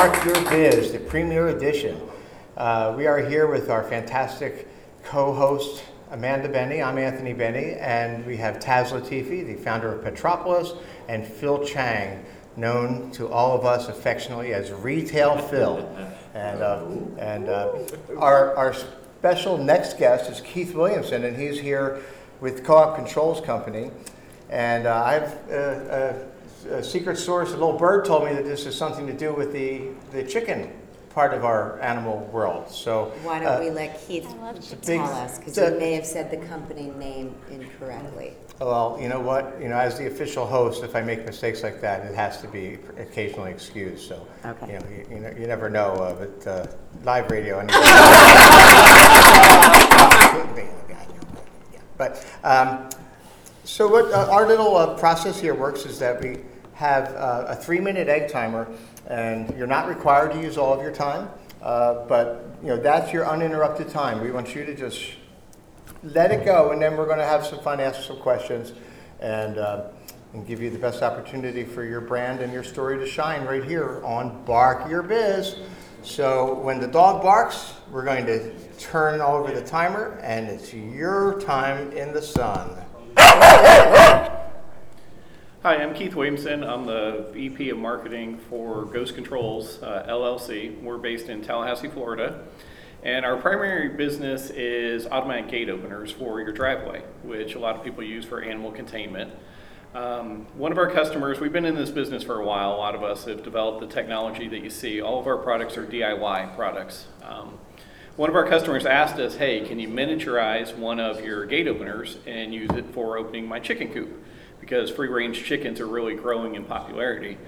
Bark Your Biz, the premiere edition. Uh, we are here with our fantastic co-host Amanda Bennie. I'm Anthony Bennie, and we have Tazz Latifi, the founder of Petropolis, and Phil Chang, known to all of us affectionately as Retail Phil. And, uh, and uh, our, our special next guest is Keith Williamson, and he's here with Co-op Controls Company. And uh, a, a, a secret source, a little bird told me that this is something to do with the, the chicken part of our animal world. So Why uh, don't we let Keith big- tell us, because he may have said the company name incorrectly. Well, you know what? You know, as the official host, if I make mistakes like that, it has to be occasionally excused. So, Okay. you know, you, you, know, you never know. Uh, but uh, live radio, anyway. but um, so what uh, our little uh, process here works is that we have uh, a three-minute egg timer, and you're not required to use all of your time. Uh, but you know that's your uninterrupted time. We want you to just let it go, and then we're going to have some fun, ask some questions, and, uh, and give you the best opportunity for your brand and your story to shine right here on Bark Your Biz. So when the dog barks, we're going to turn over the timer, and it's your time in the sun. Hi, I'm Keith Williamson. I'm the VP of Marketing for Ghost Controls uh, LLC. We're based in Tallahassee, Florida. And our primary business is automatic gate openers for your driveway, which a lot of people use for animal containment. Um, one of our customers, we've been in this business for a while. A lot of us have developed the technology that you see. All of our products are DIY products. Um, one of our customers asked us, hey, can you miniaturize one of your gate openers and use it for opening my chicken coop? Because free range chickens are really growing in popularity.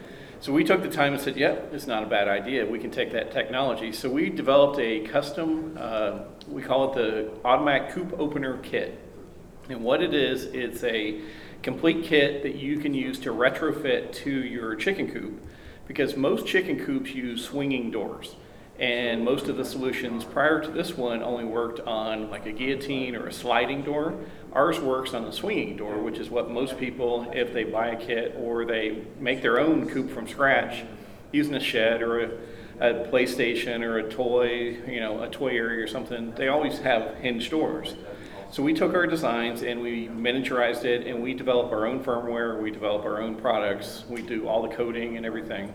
So we took the time and said, yep, it's not a bad idea. We can take that technology. So we developed a custom, uh, we call it the automatic coop opener kit. And what it is, it's a complete kit that you can use to retrofit to your chicken coop because most chicken coops use swinging doors. And most of the solutions prior to this one only worked on like a guillotine or a sliding door. Ours works on a swinging door, which is what most people, if they buy a kit or they make their own coop from scratch using a shed or a, a PlayStation or a toy, you know, a toy area or something, they always have hinged doors. So we took our designs and we miniaturized it and we develop our own firmware, we develop our own products, we do all the coding and everything.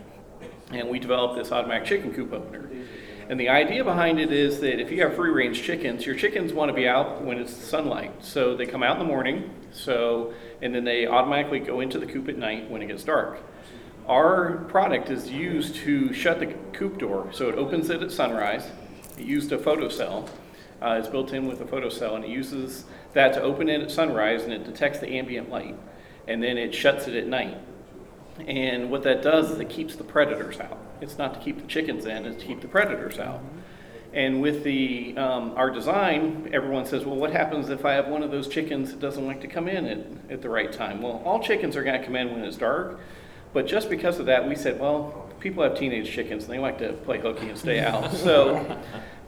And we developed this automatic chicken coop opener. And the idea behind it is that if you have free range chickens, your chickens want to be out when it's sunlight. So they come out in the morning, so and then they automatically go into the coop at night when it gets dark. Our product is used to shut the coop door, so it opens it at sunrise. It used a photocell. Uh, it's built in with a photocell, and it uses that to open it at sunrise, and it detects the ambient light, and then it shuts it at night. And what that does is it keeps the predators out. It's not to keep the chickens in; it's to keep the predators out. And with the um, our design, everyone says, "Well, what happens if I have one of those chickens that doesn't like to come in at, at the right time?" Well, all chickens are going to come in when it's dark, but just because of that, we said, "Well, people have teenage chickens and they like to play hooky and stay out." So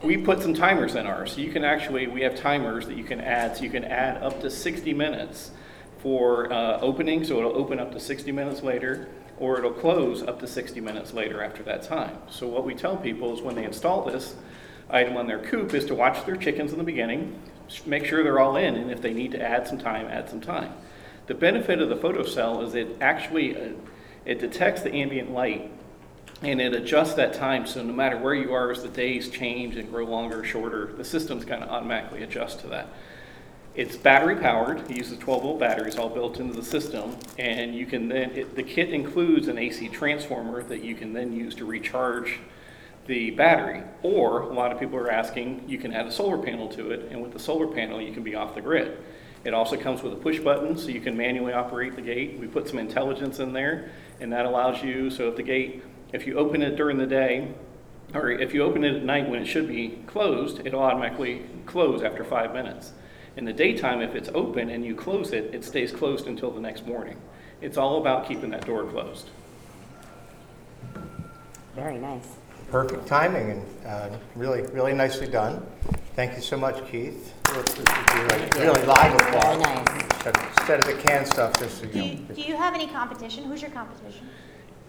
we put some timers in ours. So you can actually we have timers that you can add. So you can add up to 60 minutes for uh, opening, so it'll open up to 60 minutes later, or it'll close up to 60 minutes later after that time. So what we tell people is when they install this item on their coop is to watch their chickens in the beginning, make sure they're all in, and if they need to add some time, add some time. The benefit of the photocell is it actually uh, it detects the ambient light and it adjusts that time so no matter where you are as the days change and grow longer or shorter, the system's going to automatically adjust to that. It's battery powered. It uses 12 volt batteries all built into the system, and you can then it, the kit includes an AC transformer that you can then use to recharge the battery. Or a lot of people are asking, you can add a solar panel to it, and with the solar panel, you can be off the grid. It also comes with a push button, so you can manually operate the gate. We put some intelligence in there, and that allows you. So if the gate, if you open it during the day, or if you open it at night when it should be closed, it'll automatically close after five minutes. In the daytime, if it's open and you close it, it stays closed until the next morning. It's all about keeping that door closed. Very nice. Perfect timing and uh, really, really nicely done. Thank you so much, Keith. Really, really live Very applause. nice. Instead of- the canned stuff, just, Do you you, know. do you have any competition? Who's your competition?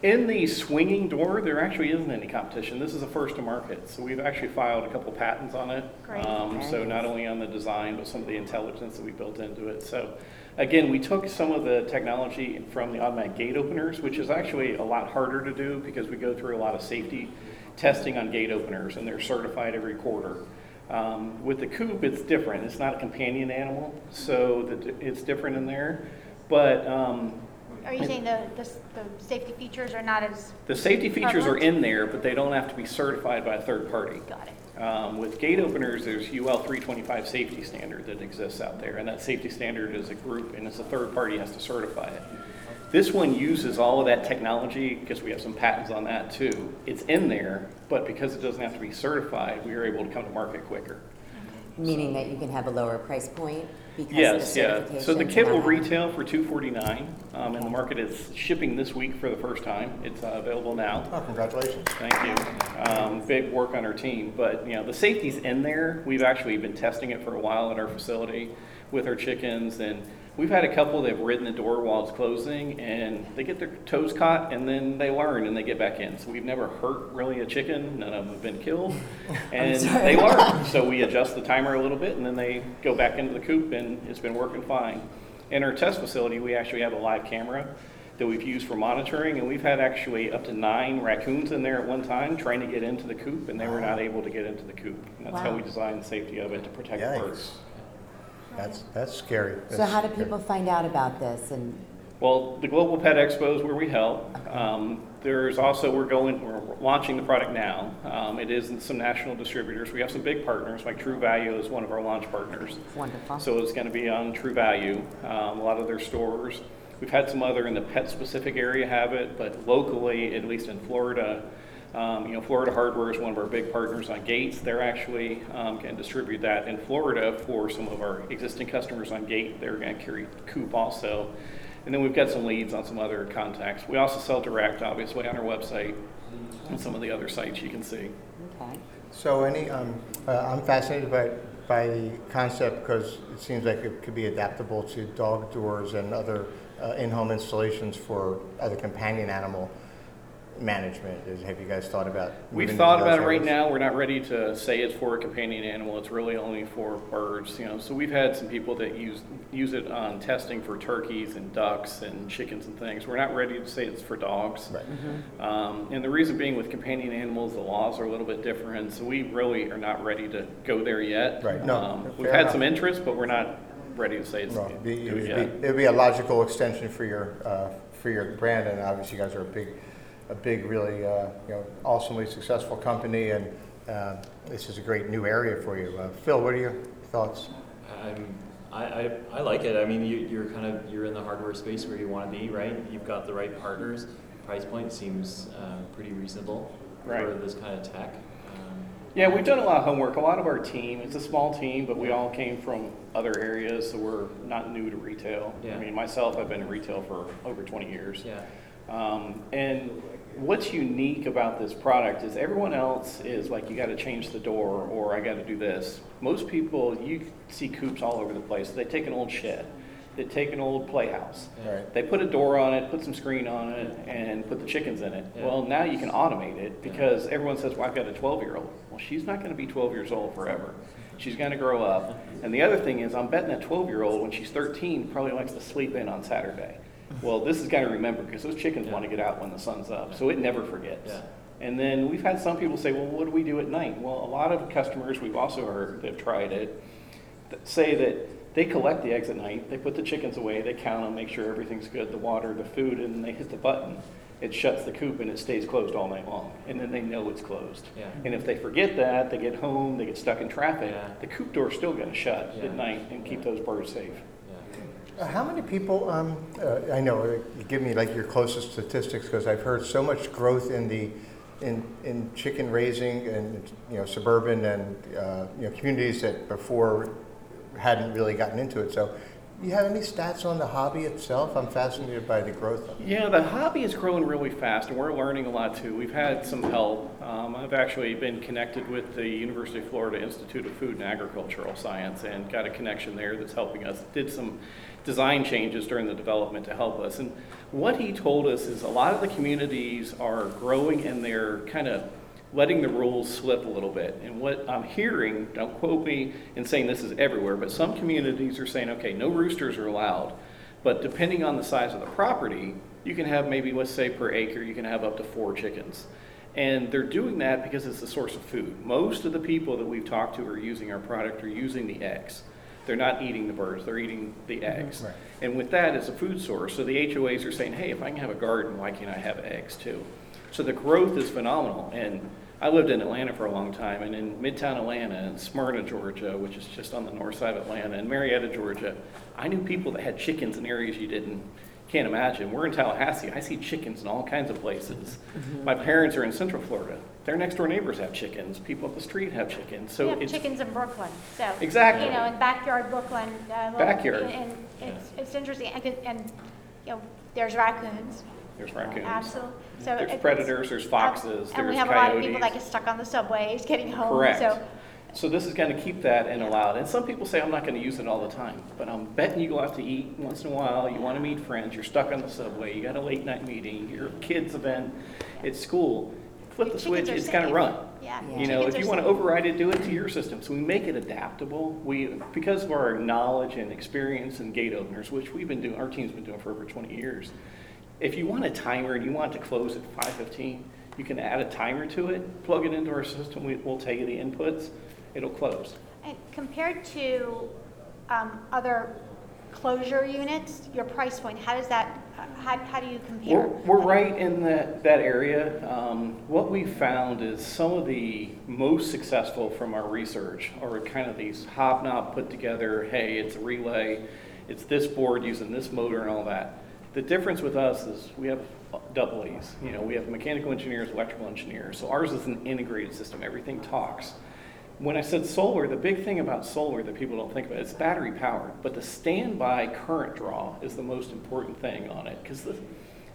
In the swinging door, there actually isn't any competition. This is a first to market. So we've actually filed a couple patents on it. Great. Um, so not only on the design, but some of the intelligence that we built into it. So again, we took some of the technology from the automatic gate openers, which is actually a lot harder to do because we go through a lot of safety testing on gate openers and they're certified every quarter. Um, with the coop, it's different. It's not a companion animal, so that it's different in there. But um, Are you saying the, the, the safety features are not as, the safety features are in there, but they don't have to be certified by a third party. got it? Um, with gate openers, there's UL 325 safety standard that exists out there, and that safety standard is a group, and it's a third party has to certify it. This one uses all of that technology because we have some patents on that too. It's in there, but because it doesn't have to be certified, we are able to come to market quicker. Meaning that you can have a lower price point because of the Yes, yeah. certification? So the kit will and all that? retail for 249, um, and the market is shipping this week for the first time. It's uh, available now. Oh, congratulations. Thank you. Um, big work on our team, but you know the safety's in there. We've actually been testing it for a while at our facility with our chickens, and we've had a couple that have ridden the door while it's closing, and they get their toes caught, and then they learn and they get back in. So we've never hurt really a chicken. None of them have been killed, and they learn. So we adjust the timer a little bit, and then they go back into the coop, and it's been working fine. In our test facility, we actually have a live camera that we've used for monitoring, and we've had actually up to nine raccoons in there at one time trying to get into the coop, and they were not able to get into the coop. And that's how we designed the safety of it to protect Yikes. birds. That's, that's scary. So That's how do scary. people find out about this and, Well, the Global Pet Expo is where we help. Um, there's also, we're going, we're launching the product now. Um, it is in some national distributors. We have some big partners, like True Value is one of our launch partners. wonderful? So it's going to be on True Value, um, a lot of their stores. We've had some other in the pet-specific area have it, but locally, at least in Florida, um, you know, Florida Hardware is one of our big partners on Gates. They're actually um, to distribute that in Florida for some of our existing customers on Gate. They're going to carry Coop also. And then we've got some leads on some other contacts. We also sell direct, obviously, on our website and some of the other sites you can see. Okay. So any, um, uh, I'm fascinated by, by the concept because it seems like it could be adaptable to dog doors and other uh, in-home installations for other companion animal management. Is, have you guys thought about? We've thought into about it right now. We're not ready to say it's for a companion animal. It's really only for birds, you know. So we've had some people that use use it on testing for turkeys and ducks and chickens and things. We're not ready to say it's for dogs. Right. Um, and the reason being with companion animals, the laws are a little bit different. So we really are not ready to go there yet. Right. No, Um, we've had enough. some interest, but we're not ready to say it's No, it'd be, it it would yet. be, it'd be a logical extension for your, uh, for your brand, and obviously you guys are a big, a big, really, uh, you know, awesomely successful company, and uh, this is a great new area for you. Uh, Phil, what are your thoughts? I'm, I, I, I like it. I mean, you, you're kind of you're in the hardware space where you want to be, right? You've got the right partners. Price point seems uh, pretty reasonable for this kind of tech. Um, Yeah, we've done a lot of homework. A lot of our team, it's a small team, but we all came from other areas, so we're not new to retail. Yeah. I mean, myself, I've been in retail for over 20 years. yeah, Um, and what's unique about this product is everyone else is like, you got to change the door or I got to do this. Most people, you see coops all over the place. They take an old shed, they take an old playhouse, Right. they put a door on it, put some screen on it, and put the chickens in it. Yeah. Well, now you can automate it because everyone says, well, I've got a 12 year old. Well, she's not going to be 12 years old forever. She's going to grow up. And the other thing is, I'm betting that 12 year old, when she's 13, probably likes to sleep in on Saturday. Well, this is got to remember because those chickens Yeah. want to get out when the sun's up, so it never forgets. Yeah. And then we've had some people say, well, what do we do at night? Well, a lot of customers we've also heard that have tried it that say that they collect the eggs at night, they put the chickens away, they count them, make sure everything's good, the water, the food, and then they hit the button. It shuts the coop and it stays closed all night long, and then they know it's closed. Yeah. And if they forget that, they get home, they get stuck in traffic, Yeah. the coop door's still going to shut Yeah. at night and keep those birds safe. Uh, How many people, um, uh, I know, uh, give me like your closest statistics because I've heard so much growth in the, in, in chicken raising and, you know, suburban and, uh, you know, communities that before hadn't really gotten into it. So you have any stats on the hobby itself? I'm fascinated by the growth of it. Yeah, the hobby is growing really fast, and we're learning a lot too. We've had some help. Um, I've actually been connected with the University of Florida Institute of Food and Agricultural Science and got a connection there that's helping us. Did some design changes during the development to help us. And what he told us is a lot of the communities are growing and they're kind of letting the rules slip a little bit. And what I'm hearing, don't quote me in saying this is everywhere, but some communities are saying, okay, no roosters are allowed. But depending on the size of the property, you can have maybe, let's say per acre, you can have up to four chickens. And they're doing that because it's a source of food. Most of the people that we've talked to are using our product are using the eggs. They're not eating the birds, they're eating the mm-hmm. eggs. Right. And with that, it's a food source. So the HOAs are saying, hey, if I can have a garden, why can't I have eggs too? So the growth is phenomenal. And I lived in Atlanta for a long time, and in Midtown Atlanta, and Smyrna, Georgia, which is just on the north side of Atlanta, and Marietta, Georgia, I knew people that had chickens in areas you didn't can't imagine. We're in Tallahassee. I see chickens in all kinds of places. My parents are in Central Florida. Their next door neighbors have chickens. People up the street have chickens. So We have it's chickens in Brooklyn, so. Exactly. You know, in backyard Brooklyn. uh, Backyard. And it's, it's interesting, and, and, you know, there's raccoons. There's raccoons. Absolutely. So There's it's- predators, there's foxes, there's coyotes. And we there's have a lot of people that coyotes. get stuck on the subways getting home, Correct. so. So this is going to keep that in allowed. It. And some people say, I'm not going to use it all the time, but I'm betting you go out to eat once in a while. You want to meet friends. You're stuck on the subway. You got a late night meeting. Your kids event at school. Flip the Chickens switch. are It's going to safe. run. Yeah. You know, chickens if are you want to safe. override it, do it to your system. So we make it adaptable. We, because of our knowledge and experience in gate openers, which we've been doing, our team's been doing for over 20 years. If you want a timer and you want it to close at 5:15, you can add a timer to it, plug it into our system. We, we'll take you the inputs. It'll close. And compared to um, other closure units, your price point, how does that, how, how do you compare? We're, we're right in that, that area. Um, what we found is some of the most successful from our research are kind of these hobnob put together, hey, it's a relay, it's this board using this motor and all that. The difference with us is we have double E's. You know, we have mechanical engineers, electrical engineers. So ours is an integrated system. Everything talks. When I said solar, the big thing about solar that people don't think about, it's battery powered, but the standby current draw is the most important thing on it because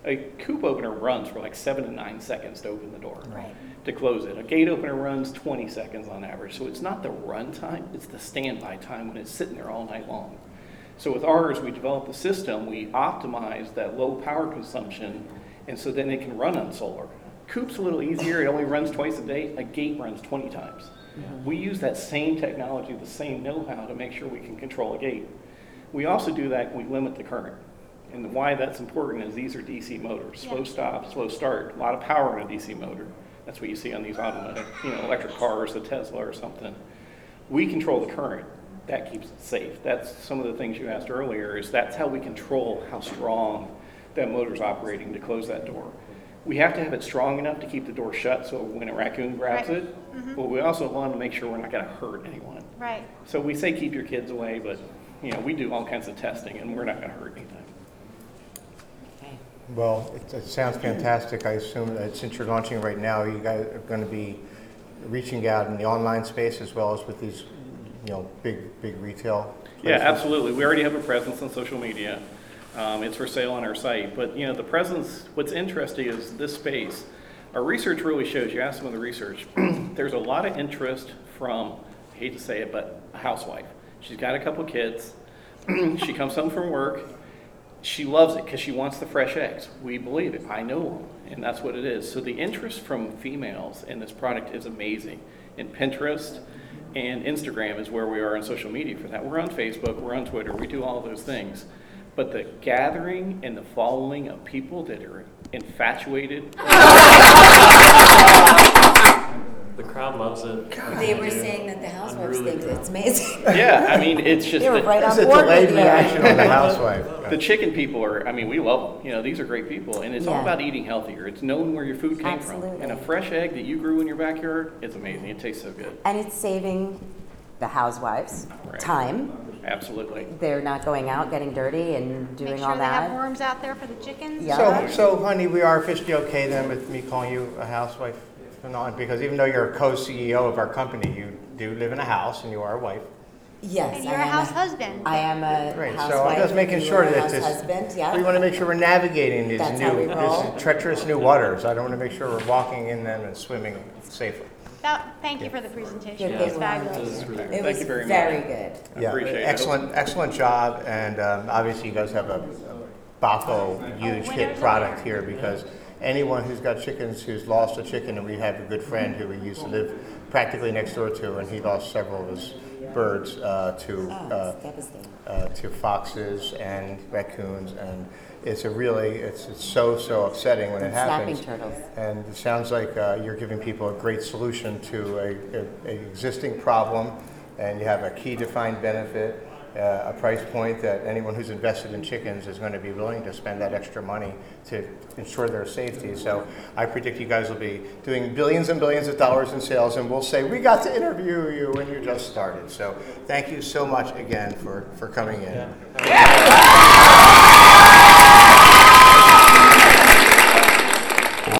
a coop opener runs for like seven to nine seconds to open the door. Right. To close it. A gate opener runs 20 seconds on average. So it's not the run time, it's the standby time when it's sitting there all night long. So with ours, we developed the system, we optimize that low power consumption, and so then it can run on solar. Coop's a little easier, it only runs twice a day, a gate runs 20 times. We use that same technology, the same know-how to make sure we can control a gate. We also do that, we limit the current. And why that's important is these are DC motors, slow Yeah. stop, slow start, a lot of power in a DC motor. That's what you see on these automatic, you know, electric cars, a Tesla or something. We control the current. That keeps it safe. That's some of the things you asked earlier, is that's how we control how strong that motor's operating to close that door. We have to have it strong enough to keep the door shut so when a raccoon grabs Right. it, mm-hmm. but we also want to make sure we're not going to hurt anyone. Right. So we say keep your kids away, but, you know, we do all kinds of testing and we're not going to hurt anything. Okay. Well, it, it sounds fantastic. I assume that since you're launching right now, you guys are going to be reaching out in the online space as well as with these, you know, big, big retail. Yeah, places? absolutely. We already have a presence on social media. Um, it's for sale on our site. But, you know, the presence, what's interesting is this space. Our research really shows, you ask some of the research, there's a lot of interest from, I hate to say it, but a housewife. She's got a couple kids. she comes home from work. She loves it because she wants the fresh eggs. We believe it. I know them, and that's what it is. So the interest from females in this product is amazing. And Pinterest and Instagram is where we are on social media for that. We're on Facebook, we're on Twitter, we do all those things. But the gathering and the following of people that are infatuated, The crowd loves it. They were saying that the housewives Unruly think it's amazing. yeah, I mean, it's just They were the- right It's on a board delayed with you. reaction on the housewife. The chicken people are, I mean, we love them. You know, these are great people. And it's all Yeah. about eating healthier. It's knowing where your food came from. And a fresh egg that you grew in your backyard, it's amazing. It tastes so good. And it's saving the housewives Right. time. Absolutely. They're not going out getting dirty and Make doing sure all they have that. worms out there for the chickens. Yeah. So, so honey, we are officially okay then with me calling you a housewife from now on? Because even though you're a co-CEO of our company, you do live in a house and you are a wife. Yes, And you're a am house husband. I am a Right, so I'm housewife. just making you sure are a that house this. husband, We want to make sure we're navigating these That's how new, we roll. this treacherous new waters. I don't want to make sure we're walking in them and swimming safely. That, thank you for the presentation. Yeah, It was fabulous. This is It Thank was you very much. very good. Yeah, Appreciate it. excellent, excellent job, and um, obviously you guys have a Baco huge hit product here because anyone who's got chickens who's lost a chicken, and we have a good friend who we used to live practically next door to, and he lost several of his birds uh, to Oh, uh, uh, to foxes and raccoons, and it's a really it's, it's so so upsetting when it happens. Snapping turtles. And it sounds like uh, you're giving people a great solution to a, a, a existing problem, and you have a key defined benefit, uh, a price point that anyone who's invested in chickens is going to be willing to spend that extra money to ensure their safety. So I predict you guys will be doing billions and billions of dollars in sales, and we'll say we got to interview you when you just started. So thank you so much again for for coming in.